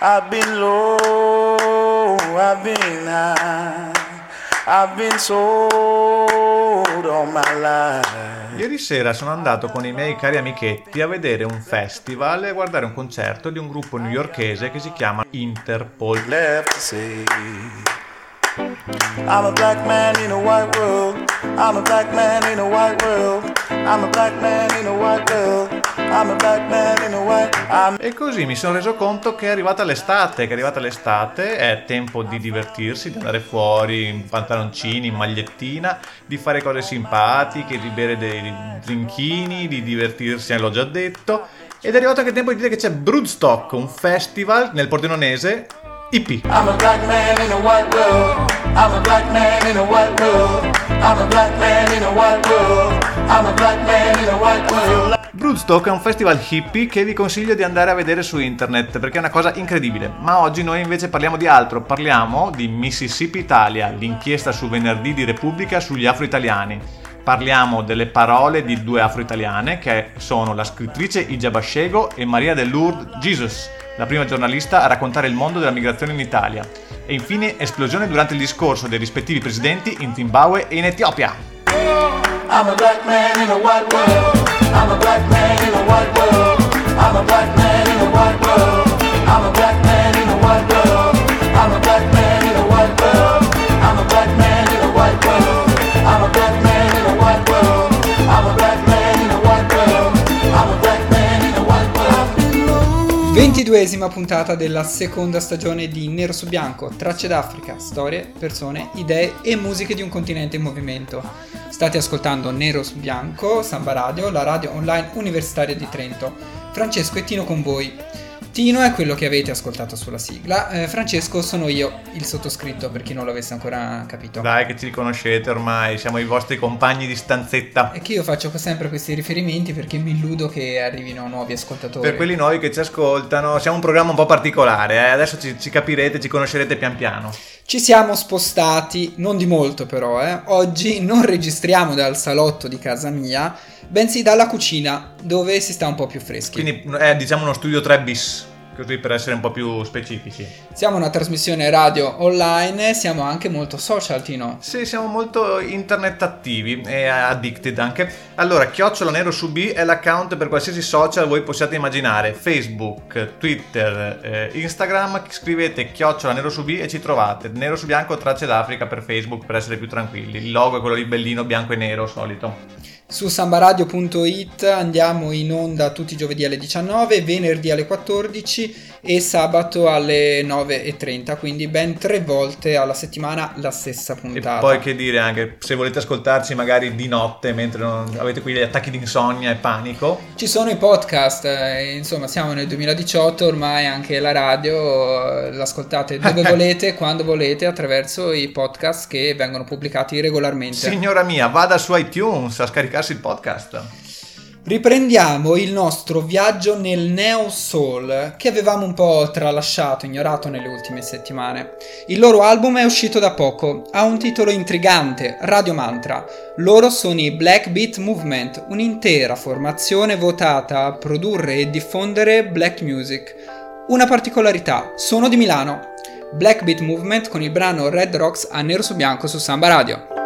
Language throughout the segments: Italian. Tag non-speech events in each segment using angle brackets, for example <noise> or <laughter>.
I've been low, I've been high, I've been sold all my life. Ieri sera sono andato con i miei cari amichetti a vedere un festival e a guardare un concerto di un gruppo newyorkese che si chiama Interpol. Say. I'm a black man in a white world. I'm a black man in a white world. I'm a black man in a white world. I'm a black man in a white. I'm E così mi sono reso conto che è arrivata l'estate, che è arrivata l'estate, è tempo di divertirsi, di andare fuori in pantaloncini, in magliettina, di fare cose simpatiche, di bere dei drinchini, di divertirsi, l'ho già detto. Ed è arrivato anche il tempo di dire che c'è Broodstock, un festival nel Pordenonese hippie. I'm a black man in a white world. I'm a black man in a white world. I'm a black man in a white world. I'm a black man in a white world. Broodstock è un festival hippie che vi consiglio di andare a vedere su internet perché è una cosa incredibile. Ma oggi noi invece parliamo di altro, parliamo di Mississippi Italia, l'inchiesta su venerdì di Repubblica sugli afro-italiani. Parliamo delle parole di due afro-italiane che sono la scrittrice Ija Bashego e Maria del Lourdes Jesus, la prima giornalista a raccontare il mondo della migrazione in Italia. E infine esplosione durante il discorso dei rispettivi presidenti in Zimbabwe e in Etiopia. I'm Ventiduesima puntata della seconda stagione di Nero su Bianco, tracce d'Africa, storie, persone, idee e musiche di un continente in movimento. State ascoltando Nero su Bianco, Samba Radio, la radio online universitaria di Trento. Francesco e Tino con voi. Tino è quello che avete ascoltato sulla sigla, eh, Francesco sono io, il sottoscritto per chi non l'avesse ancora capito. Dai che ci riconoscete ormai, siamo i vostri compagni di stanzetta. E che io faccio sempre questi riferimenti perché mi illudo che arrivino nuovi ascoltatori. Per quelli nuovi che ci ascoltano, siamo un programma un po' particolare, eh? adesso ci, ci capirete, ci conoscerete pian piano. Ci siamo spostati, non di molto però, eh. Oggi non registriamo dal salotto di casa mia, bensì dalla cucina, dove si sta un po' più freschi. Quindi è diciamo uno studio 3 bis, così per essere un po' più specifici. Siamo una trasmissione radio online, siamo anche molto social, Tino. Sì, siamo molto internet attivi e addicted anche. Allora, chiocciola nero su B è l'account per qualsiasi social voi possiate immaginare. Facebook, Twitter, eh, Instagram, scrivete chiocciola nero su B e ci trovate. Nero su bianco tracce d'Africa per Facebook per essere più tranquilli. Il logo è quello lì bellino bianco e nero solito. Su sambaradio.it andiamo in onda tutti i giovedì alle 19, venerdì alle 14 e sabato alle 9.30, quindi ben tre volte alla settimana la stessa E puntata. poi che dire anche, se volete ascoltarci magari di notte mentre non avete quegli attacchi di insonnia e panico, Ci sono i podcast, eh, insomma siamo nel 2018, ormai anche la radio eh, l'ascoltate dove <laughs> volete, quando volete, attraverso i podcast che vengono pubblicati regolarmente. signora mia, vada su iTunes a scaricarsi il podcast. Riprendiamo il nostro viaggio nel Neo Soul che avevamo un po' tralasciato, ignorato nelle ultime settimane. Il loro album è uscito da poco, ha un titolo intrigante, Radio Mantra. Loro sono i Black Beat Movement, un'intera formazione votata a produrre e diffondere black music. Una particolarità, sono di Milano. Black Beat Movement con il brano Red Rocks a nero su bianco su Samba Radio.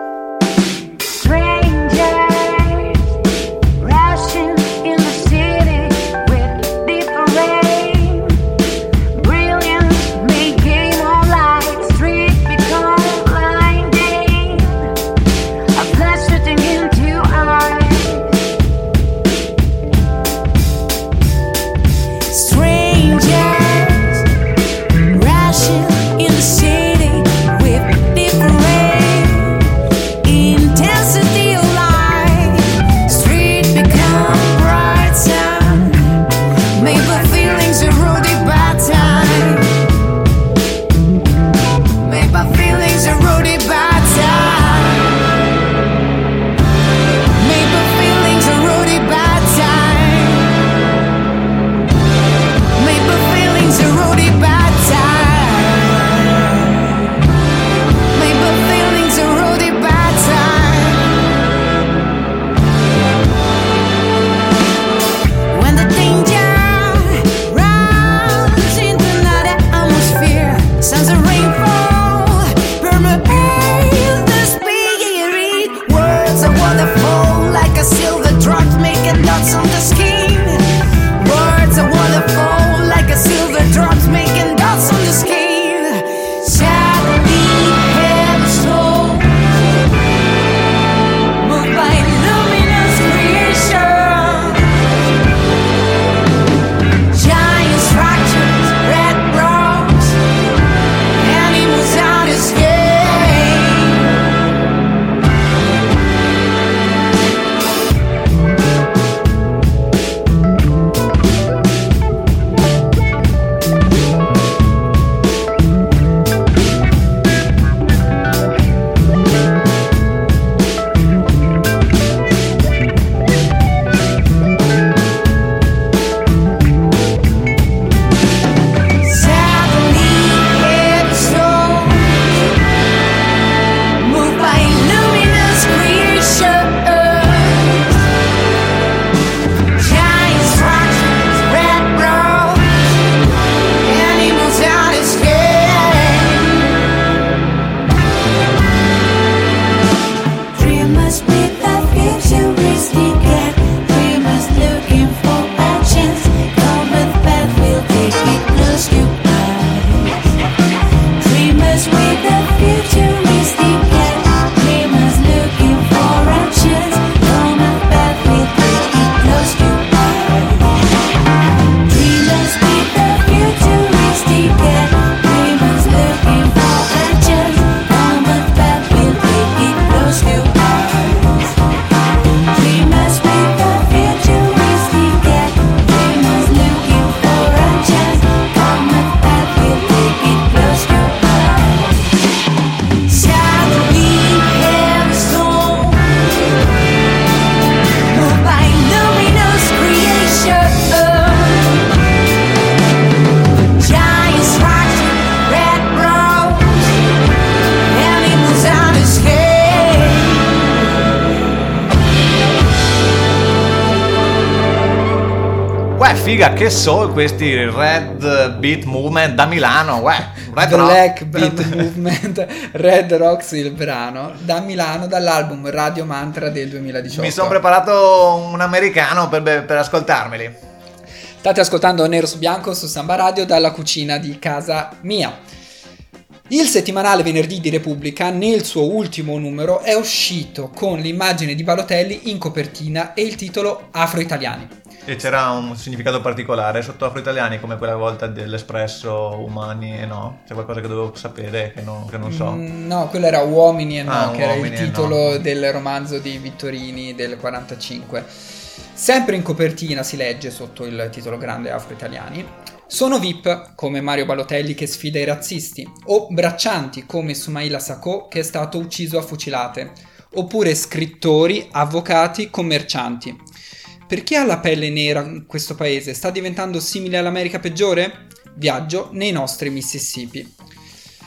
Figa, che soul questi Red Beat Movement da Milano, uè, Red Rock Black Beat Movement Red Rocks il brano da Milano dall'album Radio Mantra del 2018. Mi sono preparato un americano per, per ascoltarmeli. State ascoltando Nero su Bianco su Samba Radio dalla cucina di casa mia. Il settimanale Venerdì di Repubblica, nel suo ultimo numero, è uscito con l'immagine di Balotelli in copertina e il titolo Afro-Italiani. E c'era un significato particolare sotto afro-italiani come quella volta dell'espresso umani e no? C'è qualcosa che dovevo sapere che non, che non so. Mm, no, quello era Uomini e No, Ah, che era il titolo No. del romanzo di Vittorini del 45. Sempre in copertina si legge sotto il titolo grande Afro-Italiani. Sono VIP come Mario Balotelli che sfida i razzisti, o braccianti come Sumaila Sacco che è stato ucciso a fucilate, oppure scrittori, avvocati, commercianti. Per chi ha la pelle nera in questo paese sta diventando simile all'America peggiore? Viaggio nei nostri Mississippi.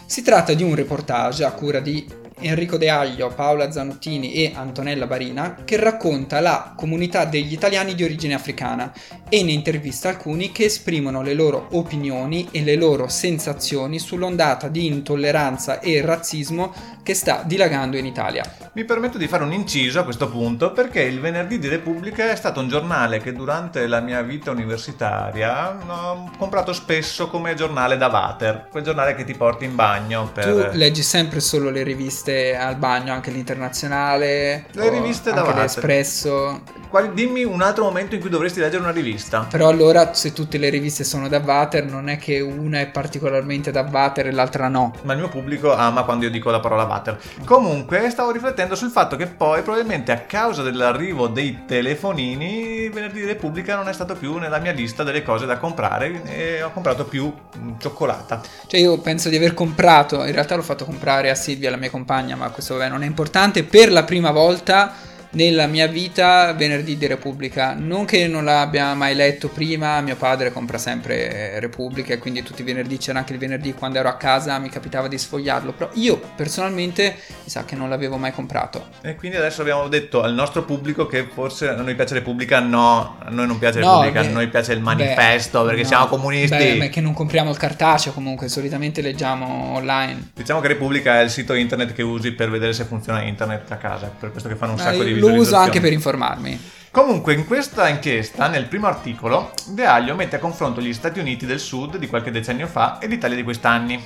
Si tratta di un reportage a cura di Enrico De Aglio, Paola Zanottini e Antonella Barina che racconta la comunità degli italiani di origine africana e ne intervista alcuni che esprimono le loro opinioni e le loro sensazioni sull'ondata di intolleranza e razzismo che sta dilagando in Italia. Mi permetto di fare un inciso a questo punto perché il venerdì di Repubblica è stato un giornale che durante la mia vita universitaria ho comprato spesso come giornale da water, quel giornale che ti porti in bagno per... Tu leggi sempre solo le riviste al bagno, anche l'internazionale, Le riviste da water. l'Espresso. Quali- dimmi un altro momento in cui dovresti leggere una rivista. Però allora se tutte le riviste sono da water non è che una è particolarmente da water e l'altra no. Ma il mio pubblico ama quando io dico la parola water. Comunque, stavo riflettendo sul fatto che poi, probabilmente a causa dell'arrivo dei telefonini, venerdì Repubblica non è stato più nella mia lista delle cose da comprare e ho comprato più mm, cioccolata. Cioè io penso di aver comprato, in realtà l'ho fatto comprare a Silvia, la mia compagna, ma questo vabbè non è importante, per la prima volta nella mia vita venerdì di Repubblica. Non che non l'abbia mai letto prima, mio padre compra sempre eh, Repubblica e quindi tutti i venerdì c'era anche il venerdì quando ero a casa mi capitava di sfogliarlo, però io personalmente mi sa che non l'avevo mai comprato. E quindi adesso abbiamo detto al nostro pubblico che forse a noi piace Repubblica, no, a noi non piace No, Repubblica, beh, a noi piace il beh, manifesto perché no, siamo comunisti. Beh, ma che non compriamo il cartaceo comunque, solitamente leggiamo online. Diciamo che Repubblica è il sito internet che usi per vedere se funziona internet a casa, per questo che fanno un Ma sacco di io lo uso anche per informarmi. Comunque, in questa inchiesta, nel primo articolo, De Aglio mette a confronto gli Stati Uniti del Sud di qualche decennio fa e l'Italia di quest'anni.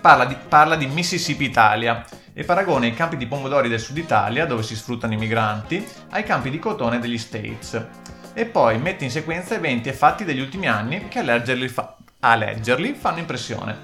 Parla di, parla di Mississippi Italia e paragona i campi di pomodori del Sud Italia, dove si sfruttano i migranti, ai campi di cotone degli States. E poi mette in sequenza eventi e fatti degli ultimi anni che a leggerli, fa- a leggerli fanno impressione.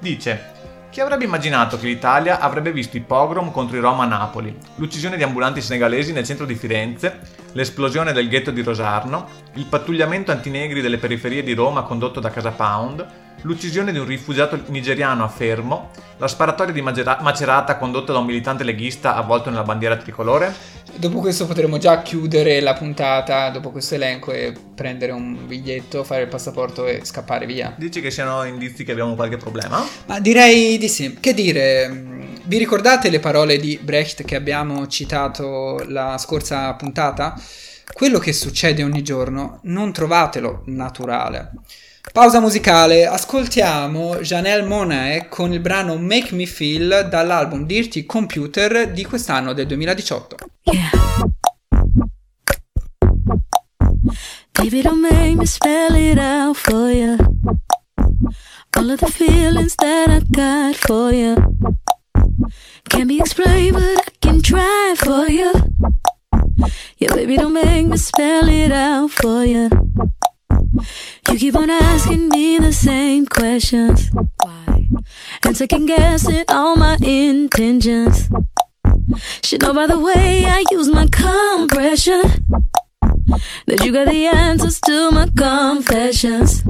Dice: chi avrebbe immaginato che l'Italia avrebbe visto i pogrom contro i Rom a Napoli, l'uccisione di ambulanti senegalesi nel centro di Firenze, l'esplosione del ghetto di Rosarno, il pattugliamento antinegri delle periferie di Roma condotto da Casa Pound, l'uccisione di un rifugiato nigeriano a Fermo, la sparatoria di Macerata condotta da un militante leghista avvolto nella bandiera tricolore? Dopo questo potremo già chiudere la puntata, dopo questo elenco, e prendere un biglietto, fare il passaporto e scappare via. Dici che siano indizi che abbiamo qualche problema? Ma direi di sì. Che dire, vi ricordate le parole di Brecht che abbiamo citato la scorsa puntata? Quello che succede ogni giorno non trovatelo naturale. Pausa musicale, ascoltiamo Janelle Monáe con il brano Make Me Feel dall'album Dirty Computer di quest'anno del 2018. Yeah. Baby, don't make me spell it out for you. All of the feelings that I got for you can't be explained, but I can try for you. Yeah, baby, don't make me spell it out for you. You keep on asking me the same questions. Why? And second guessing all my intentions. Should know by the way I use my compression that you got the answers to my confessions.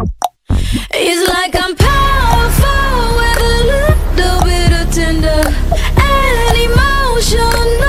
It's like I'm powerful with a little bit of tender and emotional,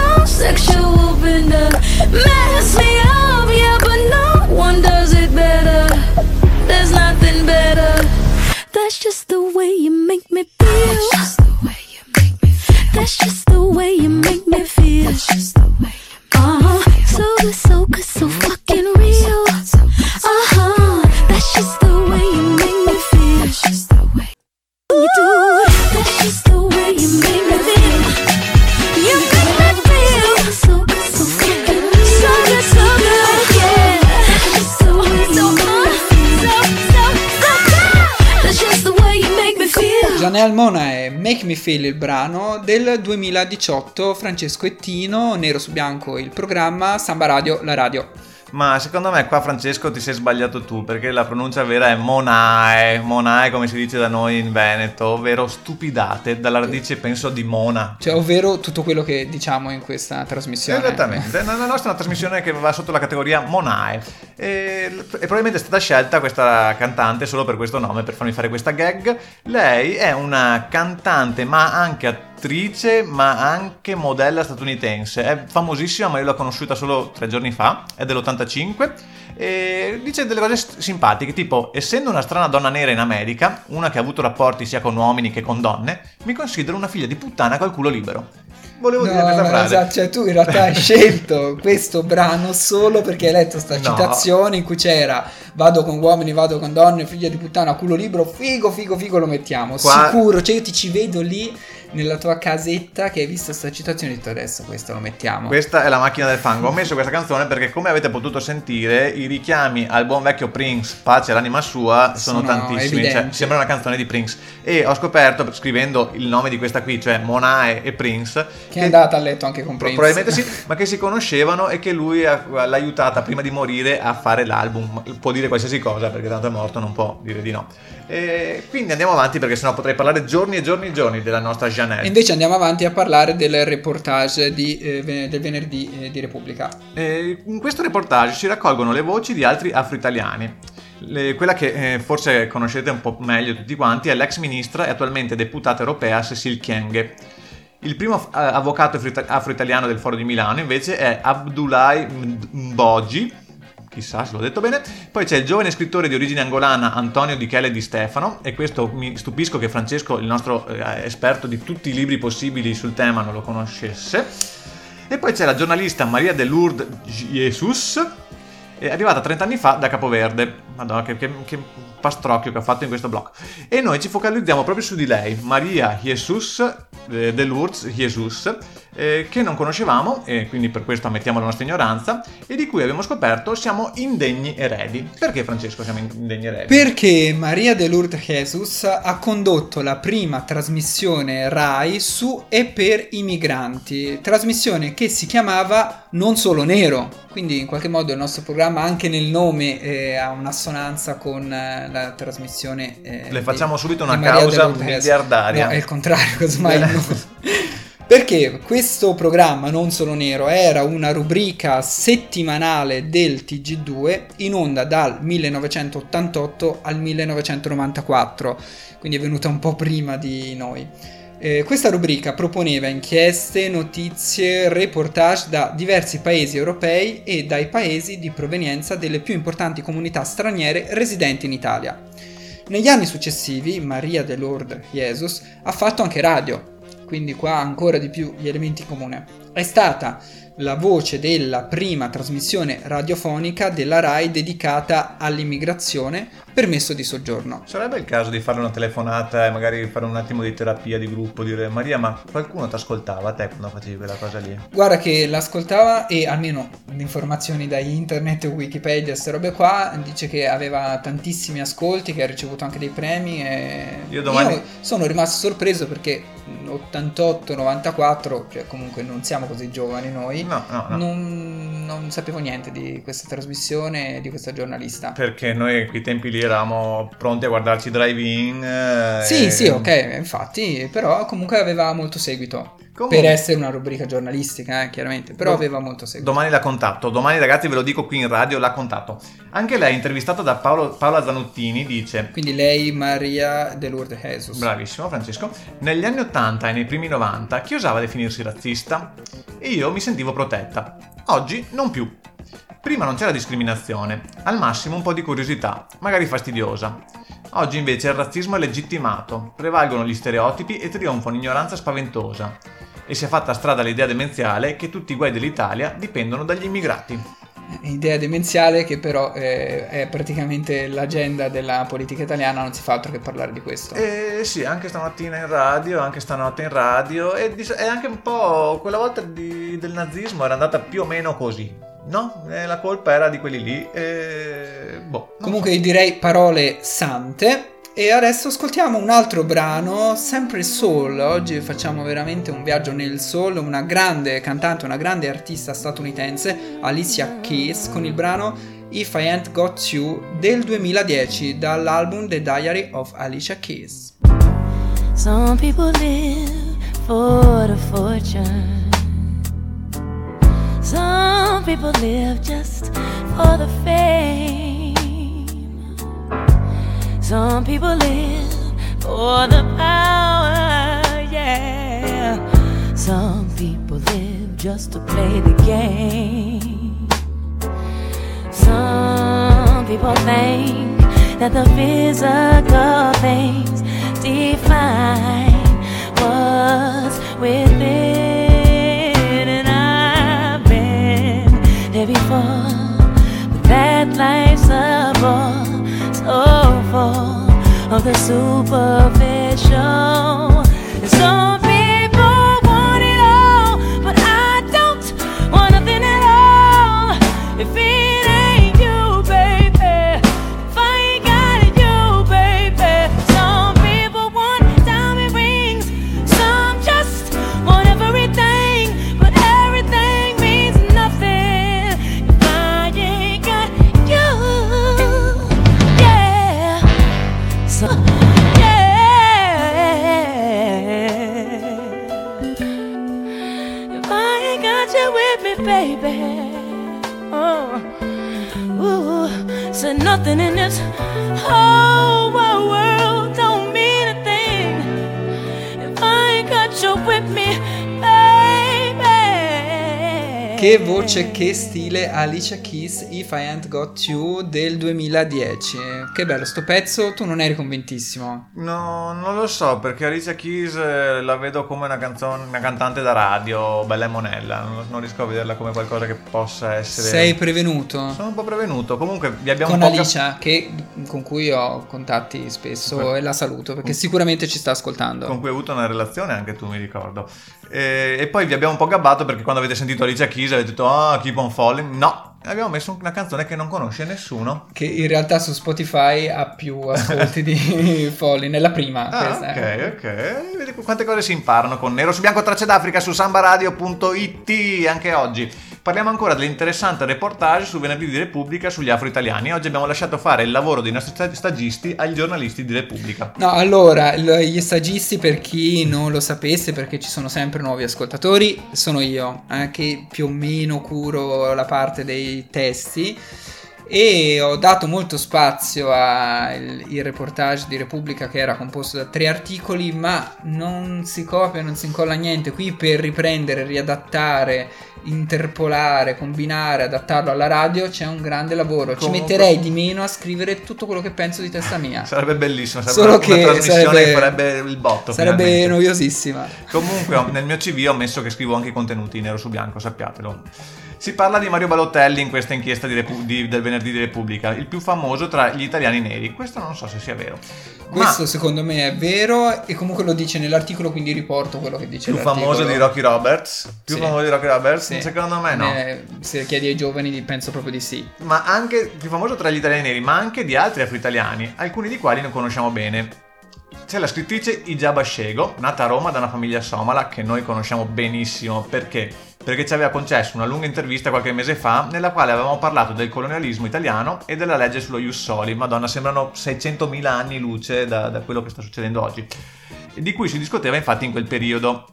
Feel il brano del 2018, Francesco Ettino, nero su bianco il programma, Samba Radio, la radio. Ma secondo me qua Francesco ti sei sbagliato tu perché la pronuncia vera è monae, monae come si dice da noi in Veneto, ovvero stupidate, dalla radice penso di mona. Cioè, ovvero tutto quello che diciamo in questa trasmissione. Esattamente, la nostra è una trasmissione che va sotto la categoria Monae e, e probabilmente è stata scelta questa cantante solo per questo nome, per farmi fare questa gag. Lei è una cantante ma anche attrice ma anche modella statunitense, è famosissima ma io l'ho conosciuta solo tre giorni fa, è dell'85 e dice delle cose simpatiche, tipo essendo una strana donna nera in America, una che ha avuto rapporti sia con uomini che con donne, mi considero una figlia di puttana col culo libero. Volevo dire No, questa ma frase. esatto, cioè tu in realtà hai <laughs> scelto questo brano solo perché hai letto sta No. citazione in cui c'era vado con uomini, vado con donne, figlia di puttana, culo libero, figo, figo, figo lo mettiamo. Qua- Sicuro, cioè io ti ci vedo lì nella tua casetta che hai visto sta citazione e hai detto adesso questo lo mettiamo. Questa è la macchina del fango. Ho messo questa canzone perché, come avete potuto sentire, i richiami al buon vecchio Prince, pace all'anima sua, sono, Sono tantissimi. Cioè, sembra una canzone di Prince. E ho scoperto, scrivendo il nome di questa qui, cioè Monae e Prince, che è andata a letto anche con Prince. Probabilmente sì, ma che si conoscevano e che lui ha- l'ha aiutata prima di morire a fare l'album. Può dire qualsiasi cosa perché tanto è morto, non può dire di no. E quindi andiamo avanti perché sennò potrei parlare giorni e giorni e giorni della nostra E Janelle. invece andiamo avanti a parlare del reportage di, eh, del venerdì eh, di Repubblica. Eh, in questo reportage si raccolgono le voci di altri afro-italiani. Le- quella che eh, forse conoscete un po' meglio tutti quanti è l'ex ministra e attualmente deputata europea Cecil Kyenge. Il primo eh, avvocato afro- afro-italiano del Foro di Milano invece è Abdoulaye Mbogi, chissà se l'ho detto bene. Poi c'è il giovane scrittore di origine angolana Antonio Di Chele Di Stefano, e questo mi stupisco che Francesco, il nostro eh, esperto di tutti i libri possibili sul tema, non lo conoscesse. E poi c'è la giornalista Maria de Lourdes Jesus, è arrivata 30 anni fa da Capoverde. Madonna, che, che- che pastrocchio che ha fatto in questo blog. E noi ci focalizziamo proprio su di lei, Maria Jesus, eh, de Lourdes Jesus, eh, che non conoscevamo, e quindi per questo ammettiamo la nostra ignoranza, e di cui abbiamo scoperto siamo indegni eredi. Perché Francesco siamo indegni eredi? Perché Maria de Lourdes Jesus ha condotto la prima trasmissione RAI su e per i migranti, trasmissione che si chiamava Non solo nero, quindi in qualche modo il nostro programma anche nel nome eh, ha un'assonanza con eh, la trasmissione. eh, Le di- facciamo subito di una Maria de causa miliardaria. No, è il contrario, <laughs> casomai Bene. no. Perché questo programma Non Solo Nero era una rubrica settimanale del TG2 in onda dal 1988 al 1994, quindi è venuta un po' prima di noi. Eh, questa rubrica proponeva inchieste, notizie, reportage da diversi paesi europei e dai paesi di provenienza delle più importanti comunità straniere residenti in Italia. Negli anni successivi Maria de Lourdes Jesus ha fatto anche radio, quindi qua ancora di più gli elementi in comune. È stata la voce della prima trasmissione radiofonica della RAI dedicata all'immigrazione, permesso di soggiorno. Sarebbe il caso di fare una telefonata e magari fare un attimo di terapia di gruppo, dire Maria, ma qualcuno ti ascoltava te quando facevi quella cosa lì? Guarda che l'ascoltava e almeno le informazioni da internet, Wikipedia, queste robe qua, dice che aveva tantissimi ascolti, che ha ricevuto anche dei premi e Io domani- io sono rimasto sorpreso perché 88-94, cioè comunque non siamo così giovani noi, No, no, no. Non, non sapevo niente di questa trasmissione di questa giornalista. Perché noi a quei tempi lì eravamo pronti a guardarci drive-in. eh, Sì, e- sì, ok, infatti, però comunque aveva molto seguito. Comunque- Per essere una rubrica giornalistica, eh, chiaramente, però aveva molto seguito. Domani la contatto, domani ragazzi ve lo dico qui in radio, la contatto. Anche lei, intervistata da Paolo- Paola Zanuttini, dice... Quindi lei, Maria de Lourdes Jesus. Bravissimo Francesco. Negli anni 80 e nei primi 90 chi osava definirsi razzista? E io mi sentivo protetta. Oggi non più. Prima non c'era discriminazione, al massimo un po' di curiosità, magari fastidiosa. Oggi invece il razzismo è legittimato, prevalgono gli stereotipi e trionfa un'ignoranza spaventosa. E si è fatta strada l'idea demenziale che tutti i guai dell'Italia dipendono dagli immigrati. Idea demenziale che però eh, è praticamente l'agenda della politica italiana, non si fa altro che parlare di questo. Eh sì, anche stamattina in radio, anche stanotte in radio, e, di- e anche un po' quella volta di- del nazismo era andata più o meno così, no? E la colpa era di quelli lì, e boh. Comunque io direi parole sante E adesso ascoltiamo un altro brano, sempre soul. Oggi facciamo veramente un viaggio nel soul. Una grande cantante, una grande artista statunitense, Alicia Keys, con il brano If I Ain't Got You del 2010 dall'album The Diary of Alicia Keys. Some people live for the fortune. Some people live just for the fame. Some people live for the power, yeah. Some people live just to play the game. Some people think that the physical things define what's within, and I've been there before. But that life's a bore, so full of the superficial. Che voce, che stile Alicia Keys If I Ain't Got You del 2010. Che bello sto pezzo, tu non eri convintissimo. No, non lo so, perché Alicia Keys eh, la vedo come una, canzone, una cantante da radio, bella e monella. Non, non riesco a vederla come qualcosa che possa essere. Sei prevenuto? Sono un po' prevenuto. Comunque, vi abbiamo con po' cap- Alicia, che- con cui ho contatti spesso Con- e la saluto perché sicuramente ci sta ascoltando. con cui hai avuto una relazione anche tu, mi ricordo. E, e poi vi abbiamo un po' gabbato perché quando avete sentito Alicia Keys avete detto ah, keep on falling. No, abbiamo messo una canzone che non conosce nessuno. Che in realtà su Spotify ha più <laughs> ascolti di Folly, nella prima. Ah, questa, eh. ok, ok. Vedi quante cose si imparano con Nero su Bianco Tracce d'Africa su sambaradio.it anche oggi. Parliamo ancora dell'interessante reportage su Venerdì di Repubblica sugli afro-italiani. Oggi abbiamo lasciato fare il lavoro dei nostri sta- stagisti ai giornalisti di Repubblica. No, allora, gli stagisti, per chi non lo sapesse, perché ci sono sempre nuovi ascoltatori, sono io, eh, che più o meno curo la parte dei testi. E ho dato molto spazio al reportage di Repubblica che era composto da tre articoli, ma non si copia, non si incolla niente. Qui per riprendere, riadattare, interpolare, combinare, adattarlo alla radio c'è un grande lavoro. Ci Comunque- metterei di meno a scrivere tutto quello che penso di testa mia. <laughs> Sarebbe bellissimo, sarebbe Solo una, che trasmissione sarebbe- che farebbe il botto. Sarebbe finalmente. noiosissima. Comunque nel mio CV ho messo che scrivo anche i contenuti nero su bianco, sappiatelo. Si parla di Mario Balotelli in questa inchiesta di Repu- di- del venerdì di Repubblica, il più famoso tra gli italiani neri. Questo non so se sia vero. Questo Ma secondo me è vero e comunque lo dice nell'articolo, quindi riporto quello che dice più famoso di Rocky Roberts? Più Sì. famoso di Rocky Roberts? Sì. Secondo me no. Eh, se chiedi ai giovani penso proprio di sì. Ma anche più famoso tra gli italiani neri, ma anche di altri afro-italiani, alcuni di quali non conosciamo bene. C'è la scrittrice Ijaba Shego, nata a Roma da una famiglia somala che noi conosciamo benissimo. Perché? Perché ci aveva concesso una lunga intervista qualche mese fa nella quale avevamo parlato del colonialismo italiano e della legge sullo Ius Soli. Madonna, sembrano 600.000 anni luce da, da quello che sta succedendo oggi. Di cui si discuteva infatti in quel periodo.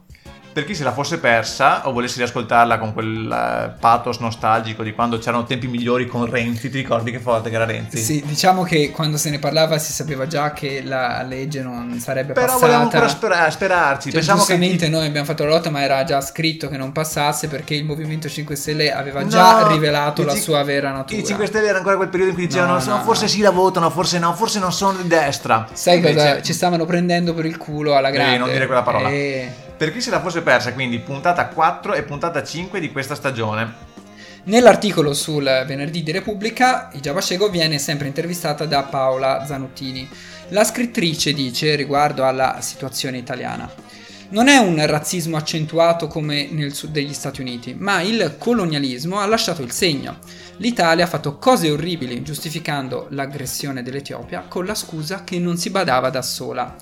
Per chi se la fosse persa o volesse riascoltarla con quel eh, pathos nostalgico di quando c'erano tempi migliori con Renzi, ti ricordi che forte che era Renzi? Sì, diciamo che quando se ne parlava si sapeva già che la legge non sarebbe Però passata. volevamo ancora spera- sperarci. Cioè, Pensavo che giustamente noi abbiamo fatto la lotta, ma era già scritto che non passasse perché il Movimento 5 Stelle aveva già No, rivelato la cin- sua vera natura. I 5 Stelle era ancora quel periodo in cui dicevano: No, "No, no, forse sì la votano, forse no, forse non sono di destra. Sai Invece- cosa? Ci stavano prendendo per il culo alla grande. non dire quella parola. E Per chi se la fosse persa, quindi puntata 4 e puntata 5 di questa stagione. Nell'articolo sul venerdì di Repubblica, Ijaba Shego viene sempre intervistata da Paola Zanuttini. La scrittrice dice riguardo alla situazione italiana. Non è un razzismo accentuato come nel sud degli Stati Uniti, ma il colonialismo ha lasciato il segno. L'Italia ha fatto cose orribili giustificando l'aggressione dell'Etiopia con la scusa che non si badava da sola.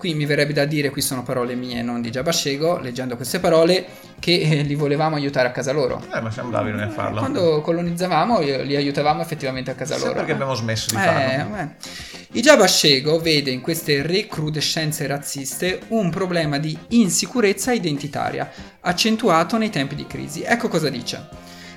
Qui mi verrebbe da dire, qui sono parole mie, non di Giabascego, leggendo queste parole, che eh, li volevamo aiutare a casa loro. Eh, ma siamo bravi noi a farlo. Quando colonizzavamo eh, li aiutavamo effettivamente a casa Sì, loro. perché eh. abbiamo smesso di Eh, farlo. eh. Il Giabascego vede in queste recrudescenze razziste un problema di insicurezza identitaria, accentuato nei tempi di crisi. Ecco cosa dice.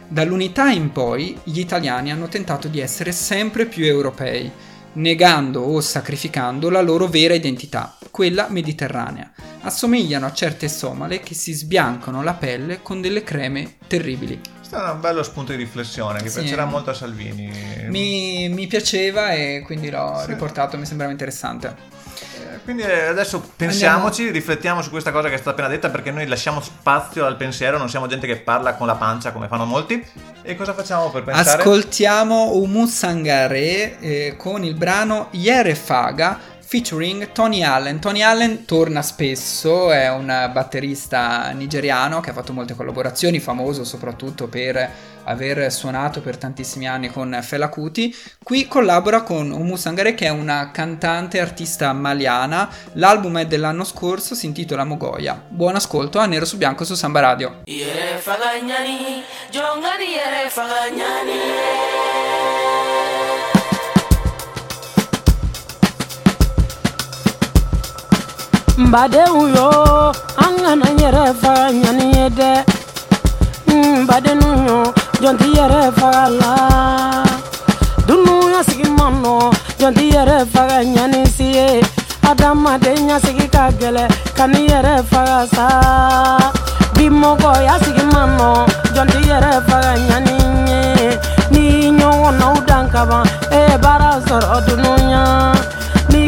Dall'unità in poi gli italiani hanno tentato di essere sempre più europei, negando o sacrificando la loro vera identità, quella mediterranea. Assomigliano a certe somale che si sbiancano la pelle con delle creme terribili. Questo è un bello spunto di riflessione che Sì. piacerà molto a Salvini. Mi, mi piaceva e quindi l'ho Sì. riportato, mi sembrava interessante. Eh, Quindi eh, adesso pensiamoci, riflettiamo su questa cosa che è stata appena detta perché noi lasciamo spazio al pensiero, non siamo gente che parla con la pancia come fanno molti. E cosa facciamo per pensare? Ascoltiamo Umu Sangare eh, con il brano Yere Faga featuring Tony Allen. Tony Allen torna spesso, è un batterista nigeriano che ha fatto molte collaborazioni, famoso soprattutto per aver suonato per tantissimi anni con Fela Kuti. Qui collabora con Umu Sangare che è una cantante artista maliana. L'album è dell'anno scorso, si intitola Mogoya. Buon ascolto a Nero su Bianco su Samba Radio. Yere faganyani, jongani yere faganyani. badenw yo an kana yɛrɛ faga ɲani ye dɛ Mm, badenw yo jɔn ti yɛrɛ faga la. Dunuya sigi man nɔ jɔn ti yɛrɛ faga ɲani si ye adamaden ya sigi ka gɛlɛ ka ni yɛrɛ faga sa. Bi mɔgɔya sigi man nɔ jɔn ti yɛrɛ faga ɲani ye ni ɲɔgɔnnaw dan kaban e ye baara sɔrɔ dunuya ni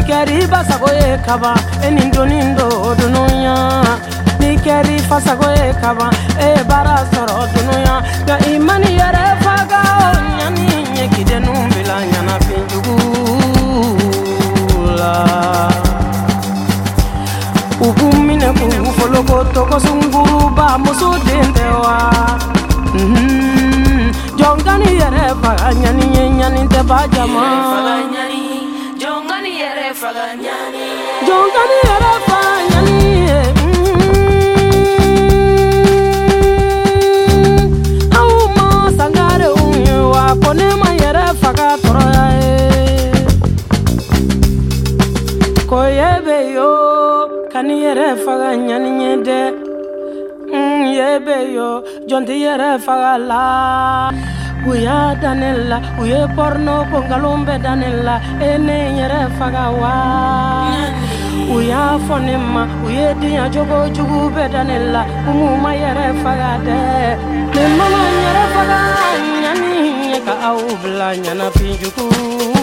kɛri basago ye kaban e nin donin do dunuya ni kɛri fasago ye kaban e baara sɔrɔ dunuya nka i mani yɛrɛ faga o ɲani ɲɛkidenu bila ɲanafinjugu la u b'u minɛ k'u foloko tɔgɔsunguruba muso den tɛ wa Mhm. jɔnkani yɛrɛ faga ɲani ye ɲani tɛ ba jama yere faganyani. jɔnkani yɛrɛ faga ɲani ye Mhm. aw ma sangarew ye wa ko ne ma yɛrɛ faga tɔɔrɔya ye ko ye be yo kani yɛrɛ faga ɲani ye dɛ Mm, ye be yo jɔn ti yɛrɛ faga la u y'a da ne la u ye pɔrɔnɔ ko nkalon bɛ da ne la e ne yɛrɛ faga wa u y'a fɔ ne ma u ye diɲɛ jogo jugu bɛ da umu ma yɛrɛ faga dɛ faga ɲani ka aw bila ɲanafin jugu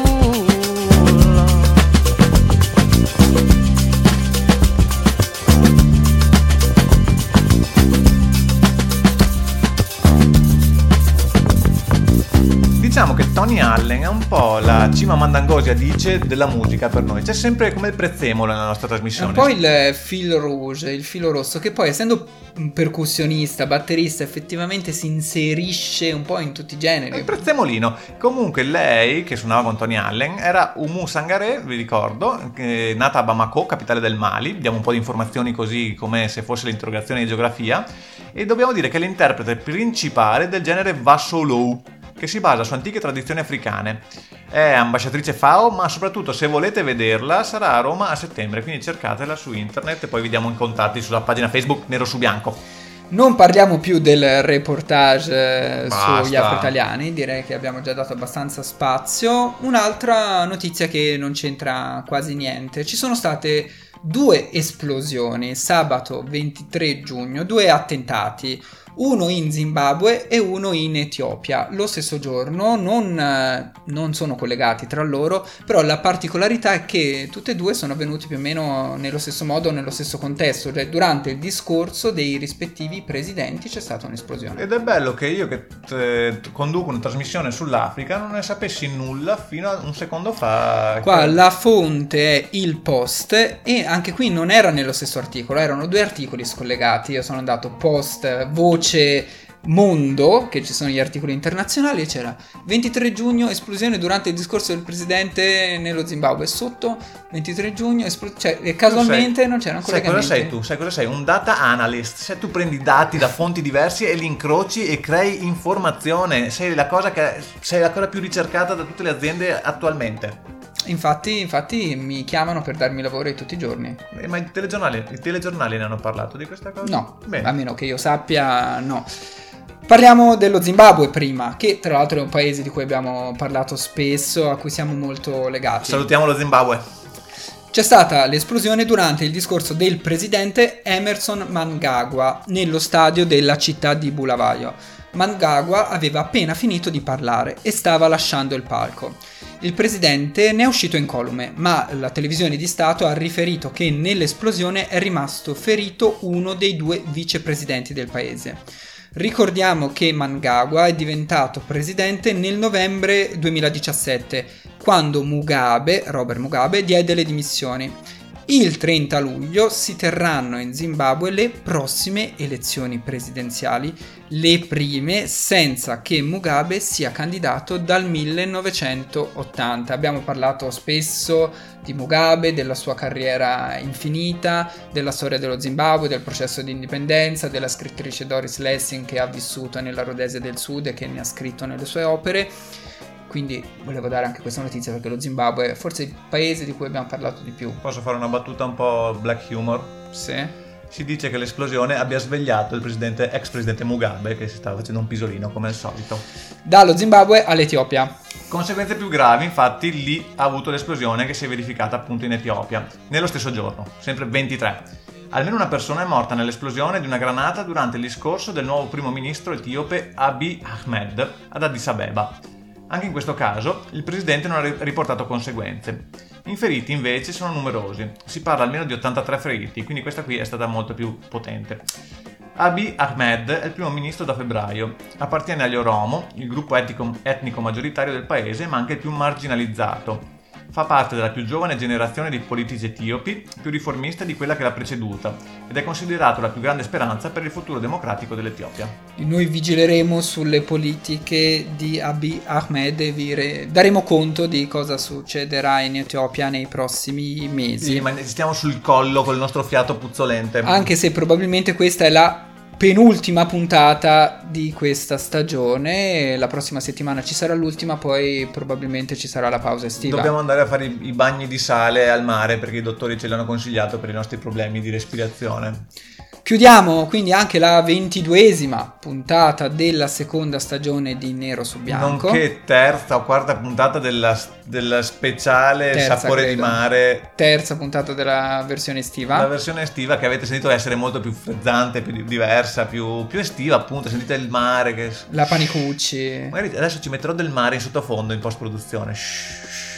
Diciamo che Tony Allen è un po' la cima mandangosia dice della musica per noi. C'è sempre come il prezzemolo nella nostra trasmissione. un po' il fil rouge, il filo rosso, che poi essendo percussionista, batterista, effettivamente si inserisce un po' in tutti i generi. il prezzemolino. Comunque lei, che suonava con Tony Allen, era Umu Sangare, vi ricordo, che- nata a Bamako, capitale del Mali. Diamo un po' di informazioni così come se fosse l'interrogazione di geografia. E dobbiamo dire che è l'interprete principale del genere Vassolou, che si basa su antiche tradizioni africane. È ambasciatrice FAO, ma soprattutto se volete vederla sarà a Roma a settembre, quindi cercatela su internet e poi vi diamo i contatti sulla pagina Facebook Nero su Bianco. Non parliamo più del reportage eh, Basta. sugli afro-italiani, direi che abbiamo già dato abbastanza spazio. Un'altra notizia che non c'entra quasi niente. Ci sono state due esplosioni sabato 23 giugno, due attentati. Uno in Zimbabwe e uno in Etiopia. Lo stesso giorno, non, eh, non sono collegati tra loro, però la particolarità è che tutti e due sono avvenuti più o meno nello stesso modo, nello stesso contesto, cioè durante il discorso dei rispettivi presidenti c'è stata un'esplosione. Ed è bello che io che eh, conduco una trasmissione sull'Africa non ne sapessi nulla fino a un secondo fa. Qua la fonte è il post e anche qui non era nello stesso articolo, erano due articoli scollegati. Io sono andato post, voce mondo, che ci sono gli articoli internazionali, c'era 23 giugno esplosione durante il discorso del presidente nello Zimbabwe. Sotto 23 giugno, espl- cioè e casualmente non c'erano Sai cosa sei tu? Sai cosa sei? Un data analyst. Se tu prendi dati da fonti diverse e li incroci e crei informazione, sei la cosa, che, sei la cosa più ricercata da tutte le aziende attualmente. Infatti, infatti mi chiamano per darmi lavoro tutti i giorni. Eh, Ma i telegiornali, i telegiornali ne hanno parlato di questa cosa? No, Bene. a meno che io sappia, no. Parliamo dello Zimbabwe prima, che tra l'altro è un paese di cui abbiamo parlato spesso, a cui siamo molto legati. Salutiamo lo Zimbabwe. C'è stata l'esplosione durante il discorso del presidente Emerson Mnangagwa nello stadio della città di Bulawayo. Mnangagwa aveva appena finito di parlare e stava lasciando il palco. Il presidente ne è uscito incolume, ma la televisione di Stato ha riferito che nell'esplosione è rimasto ferito uno dei due vicepresidenti del paese. Ricordiamo che Mnangagwa è diventato presidente nel novembre 2017, quando Mugabe, Robert Mugabe, diede le dimissioni. Il 30 luglio si terranno in Zimbabwe le prossime elezioni presidenziali, le prime senza che Mugabe sia candidato dal 1980. Abbiamo parlato spesso di Mugabe, della sua carriera infinita, della storia dello Zimbabwe, del processo di indipendenza, della scrittrice Doris Lessing che ha vissuto nella Rhodesia del Sud e che ne ha scritto nelle sue opere. Quindi volevo dare anche questa notizia perché lo Zimbabwe è forse il paese di cui abbiamo parlato di più. Posso fare una battuta un po' black humor? Sì. Si dice che l'esplosione abbia svegliato il presidente, ex presidente Mugabe che si stava facendo un pisolino come al solito. Dallo Zimbabwe all'Etiopia. Conseguenze più gravi, infatti, lì ha avuto l'esplosione che si è verificata appunto in Etiopia, nello stesso giorno, sempre 23. Almeno una persona è morta nell'esplosione di una granata durante il discorso del nuovo primo ministro etiope Abiy Ahmed ad Addis Abeba. Anche in questo caso il presidente non ha ri- riportato conseguenze. I feriti invece sono numerosi, si parla almeno di 83 feriti, quindi questa qui è stata molto più potente. Abiy Ahmed è il primo ministro da febbraio, appartiene agli Oromo, il gruppo etnico, etnico maggioritario del paese, ma anche il più marginalizzato. Fa parte della più giovane generazione di politici etiopi, più riformista di quella che l'ha preceduta, ed è considerato la più grande speranza per il futuro democratico dell'Etiopia. Noi vigileremo sulle politiche di Abiy Ahmed e vi re- daremo conto di cosa succederà in Etiopia nei prossimi mesi. Sì, ma stiamo sul collo col nostro fiato puzzolente. Anche se probabilmente questa è la penultima puntata di questa stagione, la prossima settimana ci sarà l'ultima, poi probabilmente ci sarà la pausa estiva. Dobbiamo andare a fare i, bagni di sale al mare perché i dottori ce l'hanno consigliato per i nostri problemi di respirazione. Chiudiamo quindi anche la ventiduesima puntata della seconda stagione di Nero su Bianco. Nonché terza o quarta puntata della, della speciale Terza, Sapore di credo. mare. Terza puntata della versione estiva. La versione estiva che avete sentito essere molto più frizzante, più di- diversa, più, più estiva appunto, sentite il mare che... La Panicucci. Magari adesso ci metterò del mare in sottofondo in post produzione.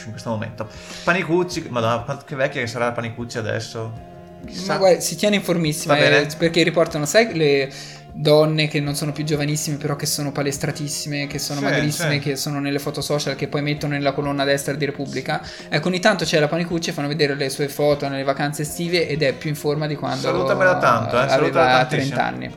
in questo momento. Panicucci, madonna, quanto- che vecchia che sarà la Panicucci adesso. Chissà. Ma guarda, si tiene informissima eh, perché riportano, sai, le donne che non sono più giovanissime, però che sono palestratissime, che sono Sì, magrissime, sì. che sono nelle foto social, che poi mettono nella colonna destra di Repubblica. Ecco, ogni tanto c'è la Panicucci e fanno vedere le sue foto nelle vacanze estive ed è più in forma di quando Salutamela tanto, eh, aveva tantissimo. 30 anni.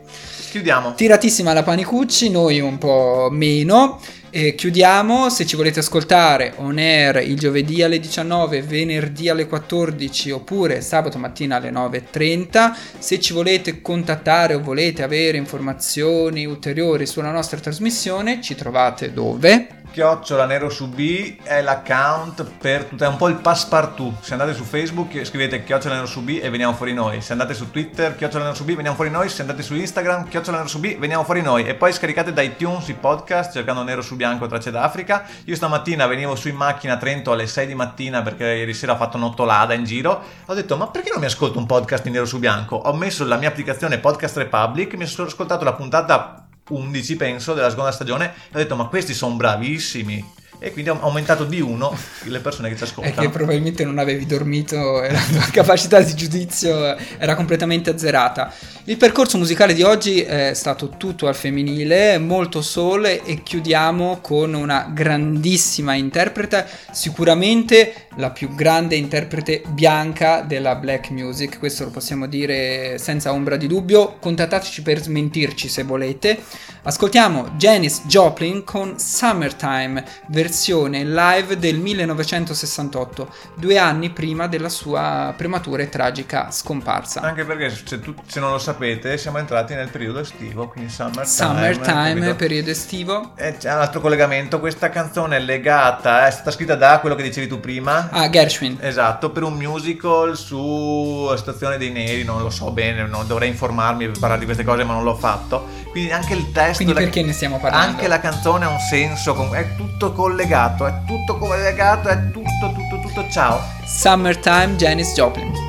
Chiudiamo. Tiratissima la Panicucci, noi un po' meno. E chiudiamo, se ci volete ascoltare on air il giovedì alle 19, venerdì alle 14 oppure sabato mattina alle 9.30. Se ci volete contattare o volete avere informazioni ulteriori sulla nostra trasmissione, ci trovate dove? Chiocciola nero su B è l'account per tutto, è un po' il passepartout. Se andate su Facebook scrivete chiocciola nero su B e veniamo fuori noi. Se andate su Twitter chiocciola nero su B veniamo fuori noi. Se andate su Instagram chiocciola nero su B veniamo fuori noi. E poi scaricate da iTunes i podcast cercando nero su bianco tracce d'Africa. Io stamattina venivo su in macchina a Trento alle 6 di mattina perché ieri sera ho fatto nottolada in giro. Ho detto ma perché non mi ascolto un podcast in nero su bianco? Ho messo la mia applicazione Podcast Republic, mi sono ascoltato la puntata 11 penso della seconda stagione e ho detto ma questi sono bravissimi e quindi ho aumentato di uno le persone che ci <laughs> È ascoltano che probabilmente non avevi dormito e la tua <laughs> capacità di giudizio era completamente azzerata. Il percorso musicale di oggi è stato tutto al femminile, molto soul e chiudiamo con una grandissima interprete, sicuramente la più grande interprete bianca della black music, questo lo possiamo dire senza ombra di dubbio. Contattateci per smentirci se volete. Ascoltiamo Janis Joplin con Summertime, versione live del 1968, due anni prima della sua prematura e tragica scomparsa. anche perché se, tu- se non lo sapete siamo entrati nel periodo estivo quindi summertime Summertime, periodo estivo. E c'è un altro collegamento questa canzone è legata è stata scritta da quello che dicevi tu prima Ah, Gershwin. Esatto, per un musical sulla situazione dei neri, non lo so bene, non dovrei informarmi per parlare di queste cose, ma non l'ho fatto. Quindi anche il testo, Quindi la- perché ne stiamo parlando? Anche la canzone ha un senso, è tutto collegato, è tutto collegato, è tutto, tutto, tutto, ciao. Summertime, Janis Joplin.